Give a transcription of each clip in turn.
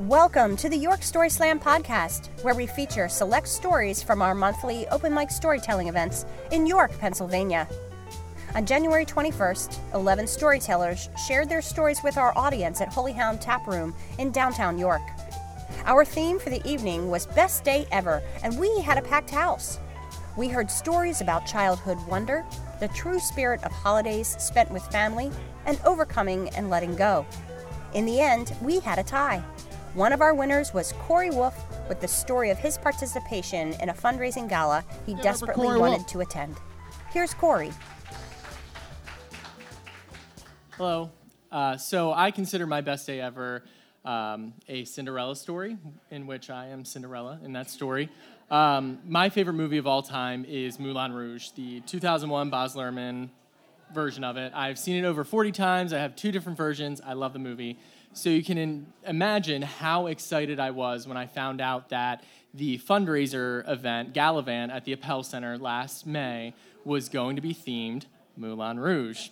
Welcome to the York Story Slam podcast, where we feature select stories from our monthly open mic storytelling events in York, Pennsylvania. On January 21st, 11 storytellers shared their stories with our audience at Holy Hound Tap Room in downtown York. Our theme for the evening was Best Day Ever, and we had a packed house. We heard stories about childhood wonder, the true spirit of holidays spent with family, and overcoming and letting go. In the end, we had a tie. One of our winners was Corey Wolf with the story of his participation in a fundraising gala he Give it up for desperately wanted Wolf. to attend. Here's Corey. Hello. Uh, so I consider my best day ever um, a Cinderella story, in which I am Cinderella in that story. Um, my favorite movie of all time is Moulin Rouge, the 2001 Baz Luhrmann version of it. I've seen it over 40 times. I have two different versions. I love the movie. So you can in- imagine how excited I was when I found out that the fundraiser event, Galavant, at the Appell Center last May was going to be themed Moulin Rouge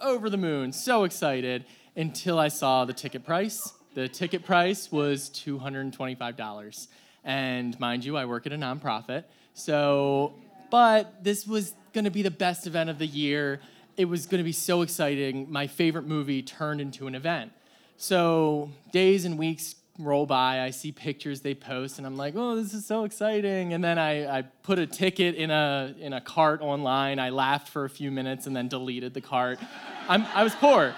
over the moon, so excited until I saw the ticket price. The ticket price was $225. And mind you, I work at a nonprofit. So, but this was going to be the best event of the year. It was going to be so exciting. My favorite movie turned into an event. So, days and weeks roll by. I see pictures they post, and I'm like, oh, this is so exciting. And then I, I put a ticket in a, in a cart online. I laughed for a few minutes and then deleted the cart. I'm, I was poor.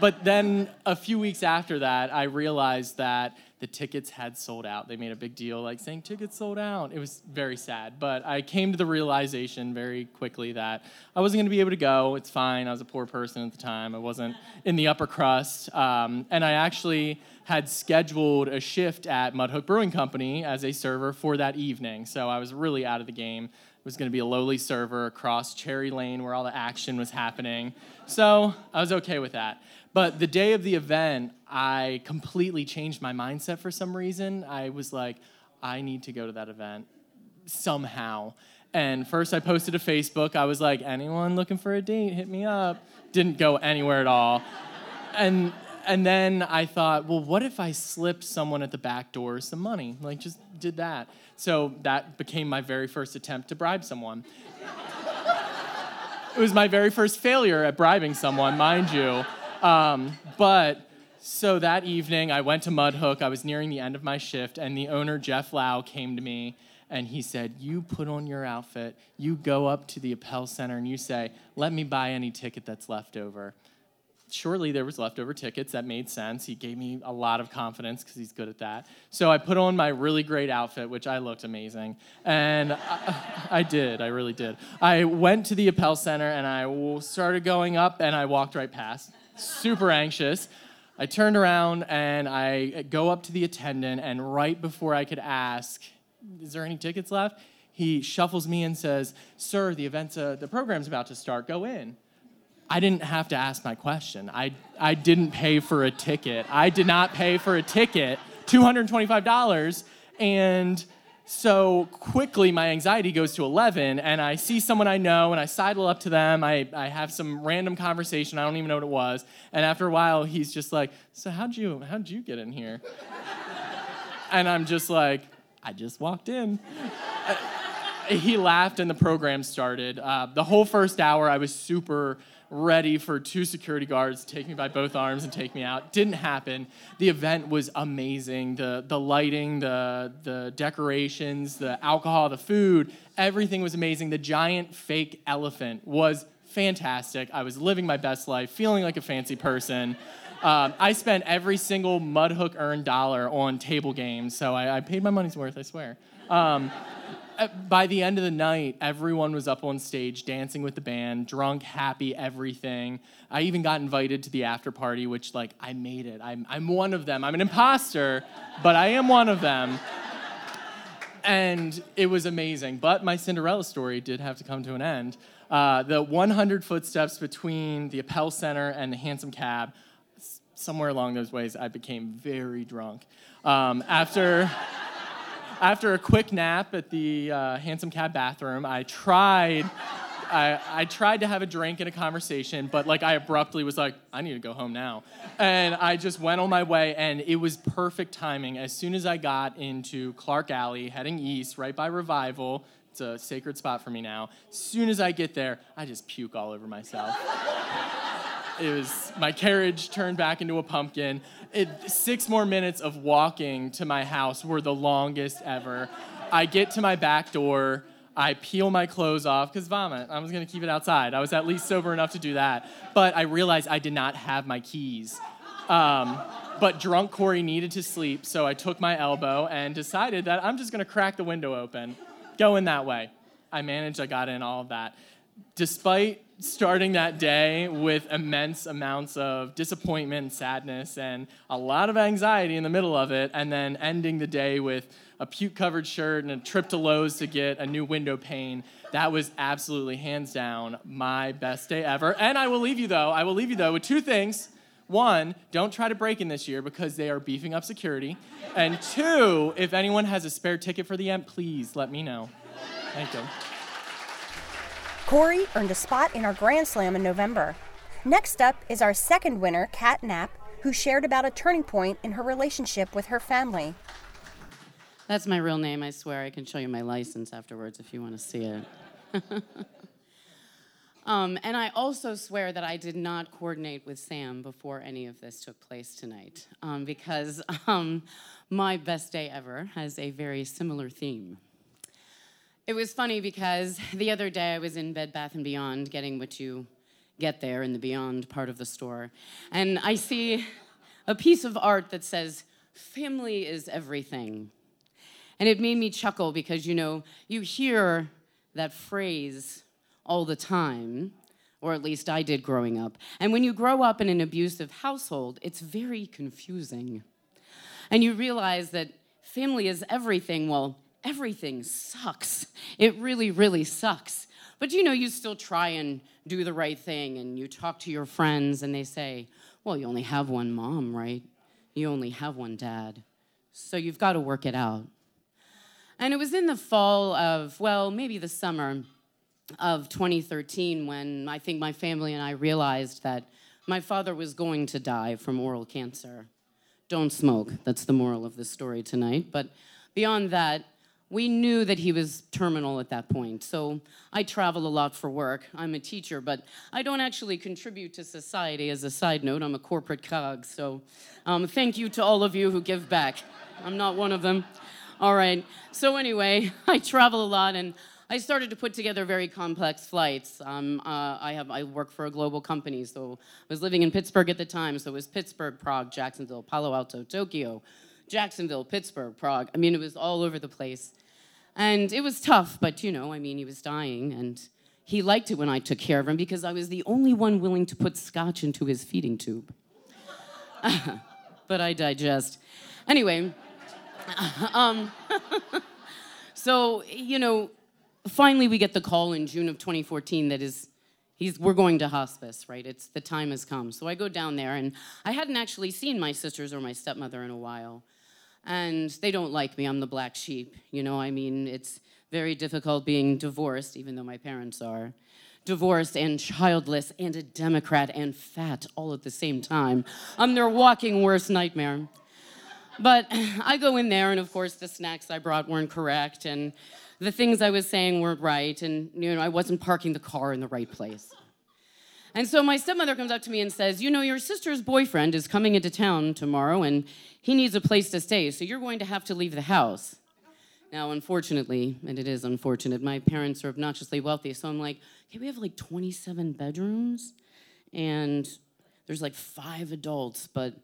But then a few weeks after that, I realized that the tickets had sold out. They made a big deal, like saying tickets sold out. It was very sad. But I came to the realization very quickly that I wasn't going to be able to go. It's fine. I was a poor person at the time. I wasn't in the upper crust. Um, and I actually had scheduled a shift at Mudhook Brewing Company as a server for that evening. So I was really out of the game. Was going to be a lowly server across Cherry Lane where all the action was happening. So I was okay with that. But the day of the event, I completely changed my mindset for some reason. I was like, I need to go to that event somehow. And first, I posted to Facebook. I was like, anyone looking for a date, hit me up. Didn't go anywhere at all. And and then I thought, well, what if I slipped someone at the back door some money? Like, just did that. So that became my very first attempt to bribe someone. it was my very first failure at bribing someone, mind you. Um, but so that evening, I went to Mudhook. I was nearing the end of my shift, and the owner, Jeff Lau, came to me and he said, You put on your outfit, you go up to the Appell Center, and you say, Let me buy any ticket that's left over. Shortly, there was leftover tickets. That made sense. He gave me a lot of confidence because he's good at that. So I put on my really great outfit, which I looked amazing, and I, I did. I really did. I went to the Appell Center and i started going up, and I walked right past, super anxious. I turned around and I go up to the attendant, and right before I could ask, "Is there any tickets left?" He shuffles me and says, "Sir, the event's uh, the program's about to start. Go in." I didn't have to ask my question. I, I didn't pay for a ticket. I did not pay for a ticket, $225. And so quickly, my anxiety goes to 11, and I see someone I know, and I sidle up to them. I, I have some random conversation. I don't even know what it was. And after a while, he's just like, So, how'd you, how'd you get in here? and I'm just like, I just walked in he laughed and the program started. Uh, the whole first hour, I was super ready for two security guards to take me by both arms and take me out. Didn't happen. The event was amazing. The, the lighting, the, the decorations, the alcohol, the food, everything was amazing. The giant fake elephant was fantastic. I was living my best life, feeling like a fancy person. Um, I spent every single Mudhook earned dollar on table games, so I, I paid my money's worth, I swear. Um, by the end of the night, everyone was up on stage dancing with the band, drunk, happy, everything. I even got invited to the after party, which, like, I made it. I'm, I'm one of them. I'm an imposter, but I am one of them. And it was amazing. But my Cinderella story did have to come to an end. Uh, the 100 footsteps between the Appell Center and the Handsome Cab, somewhere along those ways, I became very drunk. Um, after. After a quick nap at the uh, Handsome Cab bathroom, I tried I, I tried to have a drink and a conversation, but like I abruptly was like, I need to go home now. And I just went on my way, and it was perfect timing. As soon as I got into Clark Alley, heading east, right by Revival, it's a sacred spot for me now. As soon as I get there, I just puke all over myself. It was my carriage turned back into a pumpkin. It, six more minutes of walking to my house were the longest ever. I get to my back door. I peel my clothes off because vomit. I was gonna keep it outside. I was at least sober enough to do that. But I realized I did not have my keys. Um, but drunk Corey needed to sleep, so I took my elbow and decided that I'm just gonna crack the window open, go in that way. I managed, I got in all of that. Despite starting that day with immense amounts of disappointment sadness and a lot of anxiety in the middle of it, and then ending the day with a puke covered shirt and a trip to Lowe's to get a new window pane. That was absolutely hands down my best day ever. And I will leave you though, I will leave you though with two things. One, don't try to break in this year because they are beefing up security. And two, if anyone has a spare ticket for the end, please let me know. Thank you. Corey earned a spot in our Grand Slam in November. Next up is our second winner, Kat Knapp, who shared about a turning point in her relationship with her family. That's my real name, I swear. I can show you my license afterwards if you want to see it. um, and I also swear that I did not coordinate with Sam before any of this took place tonight, um, because um, my best day ever has a very similar theme. It was funny because the other day I was in Bed Bath and Beyond getting what you get there in the Beyond part of the store, and I see a piece of art that says, Family is everything. And it made me chuckle because, you know, you hear that phrase all the time, or at least I did growing up. And when you grow up in an abusive household, it's very confusing. And you realize that family is everything. Well, everything sucks. It really, really sucks. But you know, you still try and do the right thing, and you talk to your friends, and they say, Well, you only have one mom, right? You only have one dad. So you've got to work it out. And it was in the fall of, well, maybe the summer of 2013 when I think my family and I realized that my father was going to die from oral cancer. Don't smoke. That's the moral of the story tonight. But beyond that, we knew that he was terminal at that point. So I travel a lot for work. I'm a teacher, but I don't actually contribute to society. As a side note, I'm a corporate cog. So um, thank you to all of you who give back. I'm not one of them. All right. So anyway, I travel a lot, and I started to put together very complex flights. Um, uh, I have I work for a global company, so I was living in Pittsburgh at the time. So it was Pittsburgh, Prague, Jacksonville, Palo Alto, Tokyo, Jacksonville, Pittsburgh, Prague. I mean, it was all over the place, and it was tough. But you know, I mean, he was dying, and he liked it when I took care of him because I was the only one willing to put scotch into his feeding tube. but I digest. Anyway. um, so, you know, finally we get the call in June of 2014 that is, he's, we're going to hospice, right? It's, the time has come. So I go down there, and I hadn't actually seen my sisters or my stepmother in a while. And they don't like me. I'm the black sheep. You know, I mean, it's very difficult being divorced, even though my parents are divorced and childless and a Democrat and fat all at the same time. Um, I'm their walking worst nightmare. But I go in there, and of course, the snacks I brought weren't correct, and the things I was saying weren't right, and you know, I wasn't parking the car in the right place. And so my stepmother comes up to me and says, You know, your sister's boyfriend is coming into town tomorrow, and he needs a place to stay, so you're going to have to leave the house. Now, unfortunately, and it is unfortunate, my parents are obnoxiously wealthy, so I'm like, Okay, we have like 27 bedrooms, and there's like five adults, but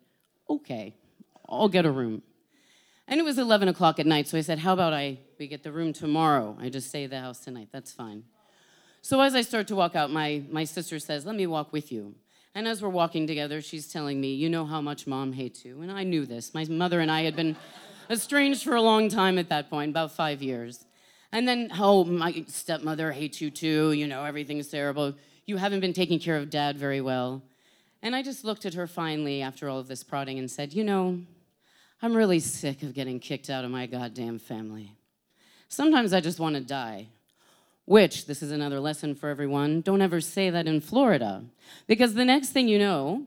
okay. I'll get a room. And it was 11 o'clock at night, so I said, How about I we get the room tomorrow? I just stay at the house tonight. That's fine. So as I start to walk out, my, my sister says, Let me walk with you. And as we're walking together, she's telling me, You know how much mom hates you. And I knew this. My mother and I had been estranged for a long time at that point, about five years. And then, oh, my stepmother hates you too. You know, everything's terrible. You haven't been taking care of dad very well. And I just looked at her finally after all of this prodding and said, You know, I'm really sick of getting kicked out of my goddamn family. Sometimes I just want to die. Which, this is another lesson for everyone, don't ever say that in Florida. Because the next thing you know,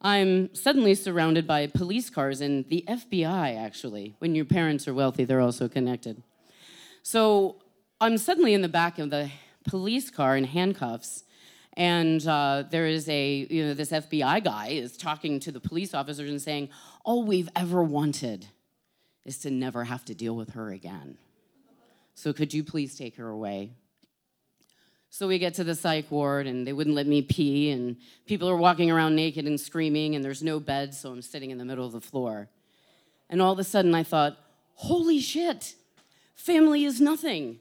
I'm suddenly surrounded by police cars and the FBI, actually. When your parents are wealthy, they're also connected. So I'm suddenly in the back of the police car in handcuffs. And uh, there is a, you know, this FBI guy is talking to the police officers and saying, All we've ever wanted is to never have to deal with her again. So could you please take her away? So we get to the psych ward and they wouldn't let me pee, and people are walking around naked and screaming, and there's no bed, so I'm sitting in the middle of the floor. And all of a sudden I thought, holy shit, family is nothing.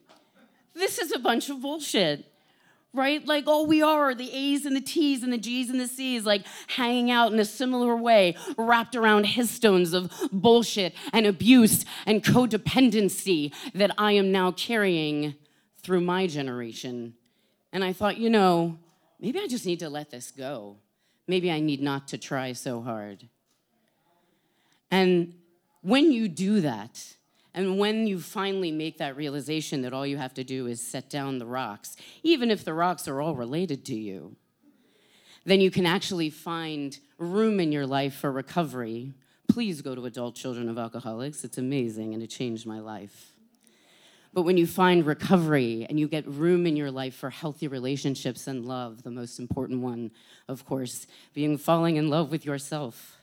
This is a bunch of bullshit right? Like all we are, are the A's and the T's and the G's and the C's, like hanging out in a similar way, wrapped around histones of bullshit and abuse and codependency that I am now carrying through my generation. And I thought, you know, maybe I just need to let this go. Maybe I need not to try so hard. And when you do that, and when you finally make that realization that all you have to do is set down the rocks, even if the rocks are all related to you, then you can actually find room in your life for recovery. Please go to Adult Children of Alcoholics. It's amazing and it changed my life. But when you find recovery and you get room in your life for healthy relationships and love, the most important one, of course, being falling in love with yourself,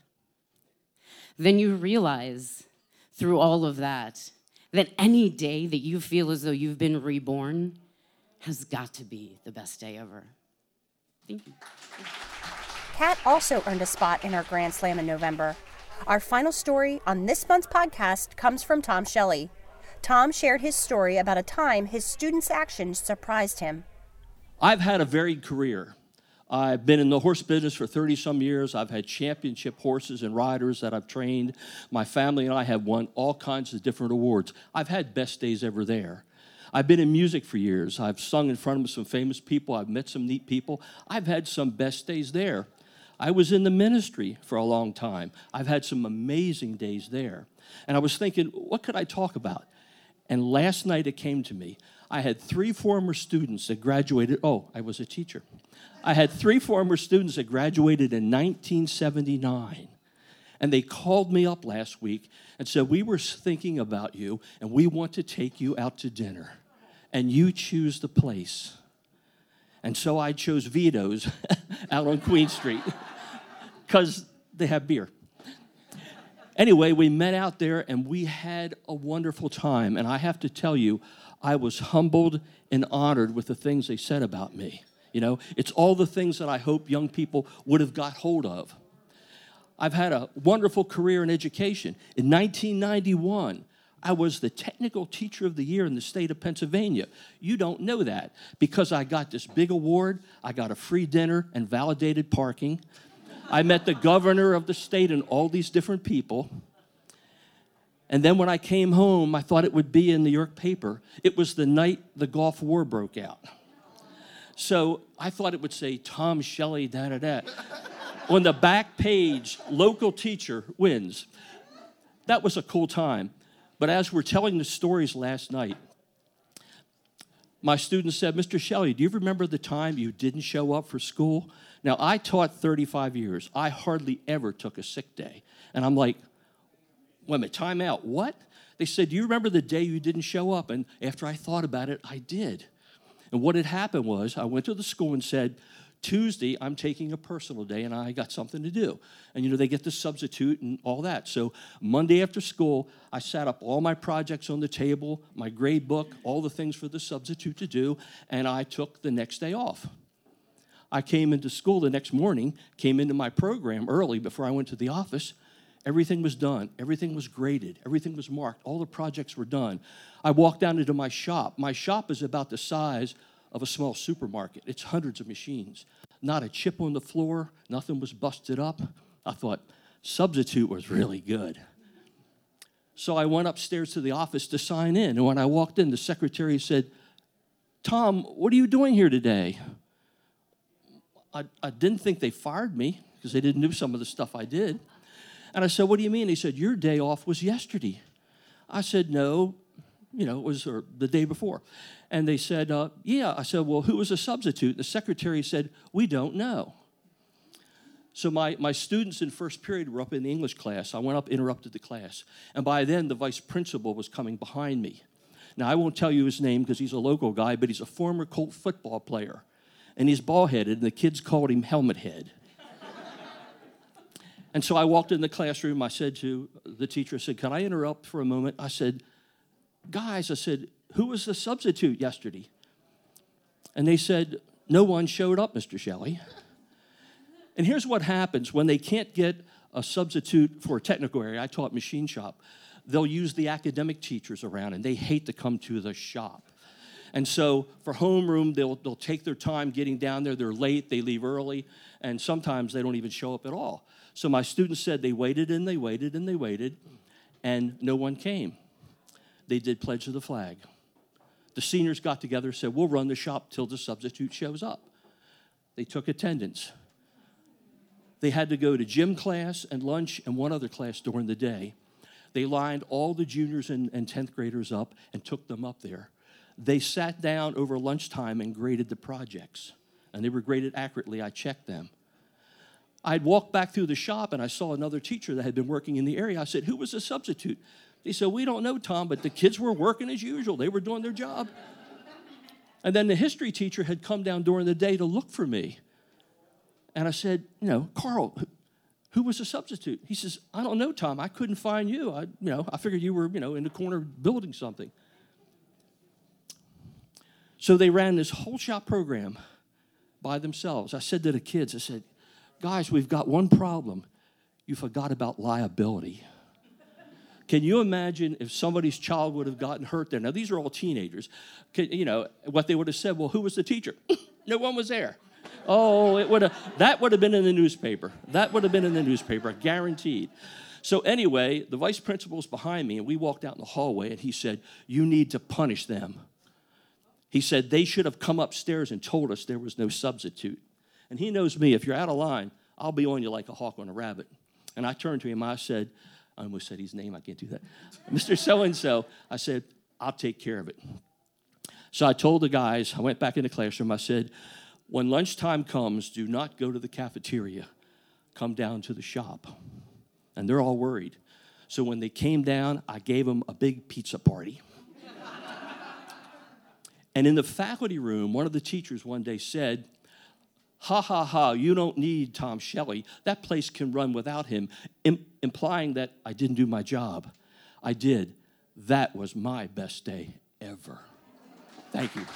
then you realize through all of that that any day that you feel as though you've been reborn has got to be the best day ever. Thank you. Kat also earned a spot in our Grand Slam in November. Our final story on this month's podcast comes from Tom Shelley. Tom shared his story about a time his students' actions surprised him. I've had a varied career. I've been in the horse business for 30 some years. I've had championship horses and riders that I've trained. My family and I have won all kinds of different awards. I've had best days ever there. I've been in music for years. I've sung in front of some famous people. I've met some neat people. I've had some best days there. I was in the ministry for a long time. I've had some amazing days there. And I was thinking, what could I talk about? And last night it came to me. I had three former students that graduated. Oh, I was a teacher. I had three former students that graduated in 1979. And they called me up last week and said, We were thinking about you and we want to take you out to dinner. And you choose the place. And so I chose Vito's out on Queen Street because they have beer. Anyway, we met out there and we had a wonderful time. And I have to tell you, I was humbled and honored with the things they said about me. You know, it's all the things that I hope young people would have got hold of. I've had a wonderful career in education. In 1991, I was the technical teacher of the year in the state of Pennsylvania. You don't know that because I got this big award, I got a free dinner and validated parking. I met the governor of the state and all these different people. And then when I came home, I thought it would be in the York paper. It was the night the Gulf War broke out. So I thought it would say Tom Shelley, da da da. On the back page, local teacher wins. That was a cool time. But as we're telling the stories last night, my students said, Mr. Shelley, do you remember the time you didn't show up for school? Now, I taught 35 years. I hardly ever took a sick day. And I'm like, wait a minute, time out. What? They said, Do you remember the day you didn't show up? And after I thought about it, I did. And what had happened was I went to the school and said, Tuesday, I'm taking a personal day and I got something to do. And you know, they get the substitute and all that. So Monday after school, I sat up all my projects on the table, my grade book, all the things for the substitute to do, and I took the next day off. I came into school the next morning, came into my program early before I went to the office. Everything was done, everything was graded, everything was marked, all the projects were done. I walked down into my shop. My shop is about the size of a small supermarket, it's hundreds of machines. Not a chip on the floor, nothing was busted up. I thought, substitute was really good. So I went upstairs to the office to sign in. And when I walked in, the secretary said, Tom, what are you doing here today? I, I didn't think they fired me because they didn't do some of the stuff I did. And I said, What do you mean? He said, Your day off was yesterday. I said, No, you know, it was or the day before. And they said, uh, Yeah. I said, Well, who was a substitute? The secretary said, We don't know. So my, my students in first period were up in the English class. I went up, interrupted the class. And by then, the vice principal was coming behind me. Now, I won't tell you his name because he's a local guy, but he's a former Colt football player. And he's bald headed, and the kids called him Helmet Head. and so I walked in the classroom. I said to the teacher, I said, Can I interrupt for a moment? I said, Guys, I said, who was the substitute yesterday? And they said, No one showed up, Mr. Shelley. And here's what happens when they can't get a substitute for a technical area. I taught machine shop. They'll use the academic teachers around, and they hate to come to the shop. And so for homeroom, they'll, they'll take their time getting down there. They're late, they leave early, and sometimes they don't even show up at all. So my students said they waited and they waited and they waited, and no one came. They did Pledge of the Flag. The seniors got together and said, We'll run the shop till the substitute shows up. They took attendance. They had to go to gym class and lunch and one other class during the day. They lined all the juniors and, and 10th graders up and took them up there. They sat down over lunchtime and graded the projects, and they were graded accurately. I checked them. I'd walk back through the shop and I saw another teacher that had been working in the area. I said, Who was the substitute? They said, We don't know, Tom, but the kids were working as usual. They were doing their job. And then the history teacher had come down during the day to look for me. And I said, You know, Carl, who was the substitute? He says, I don't know, Tom. I couldn't find you. I, you know, I figured you were, you know, in the corner building something. So they ran this whole shop program by themselves. I said to the kids, I said, guys, we've got one problem. You forgot about liability. Can you imagine if somebody's child would have gotten hurt there? Now, these are all teenagers. Can, you know, what they would have said, well, who was the teacher? no one was there. Oh, it would have, that would have been in the newspaper. That would have been in the newspaper, guaranteed. So, anyway, the vice principal was behind me, and we walked out in the hallway, and he said, You need to punish them. He said, They should have come upstairs and told us there was no substitute. And he knows me. If you're out of line, I'll be on you like a hawk on a rabbit. And I turned to him, I said, I almost said his name, I can't do that. Mr. So and so, I said, I'll take care of it. So I told the guys, I went back in the classroom, I said, when lunchtime comes, do not go to the cafeteria, come down to the shop. And they're all worried. So when they came down, I gave them a big pizza party. And in the faculty room, one of the teachers one day said, Ha ha ha, you don't need Tom Shelley. That place can run without him, Im- implying that I didn't do my job. I did. That was my best day ever. Thank you.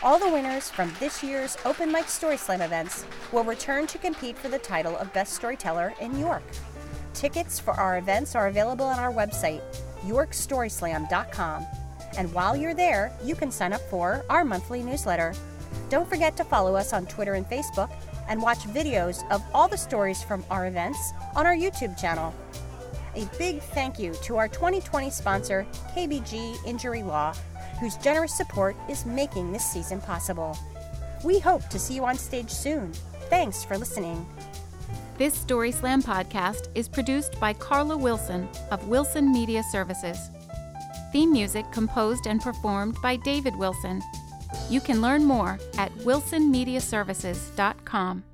All the winners from this year's Open Mic Story Slam events will return to compete for the title of Best Storyteller in York. Tickets for our events are available on our website, yorkstoryslam.com. And while you're there, you can sign up for our monthly newsletter. Don't forget to follow us on Twitter and Facebook and watch videos of all the stories from our events on our YouTube channel. A big thank you to our 2020 sponsor, KBG Injury Law, whose generous support is making this season possible. We hope to see you on stage soon. Thanks for listening. This Story Slam podcast is produced by Carla Wilson of Wilson Media Services. Theme music composed and performed by David Wilson. You can learn more at wilsonmediaservices.com.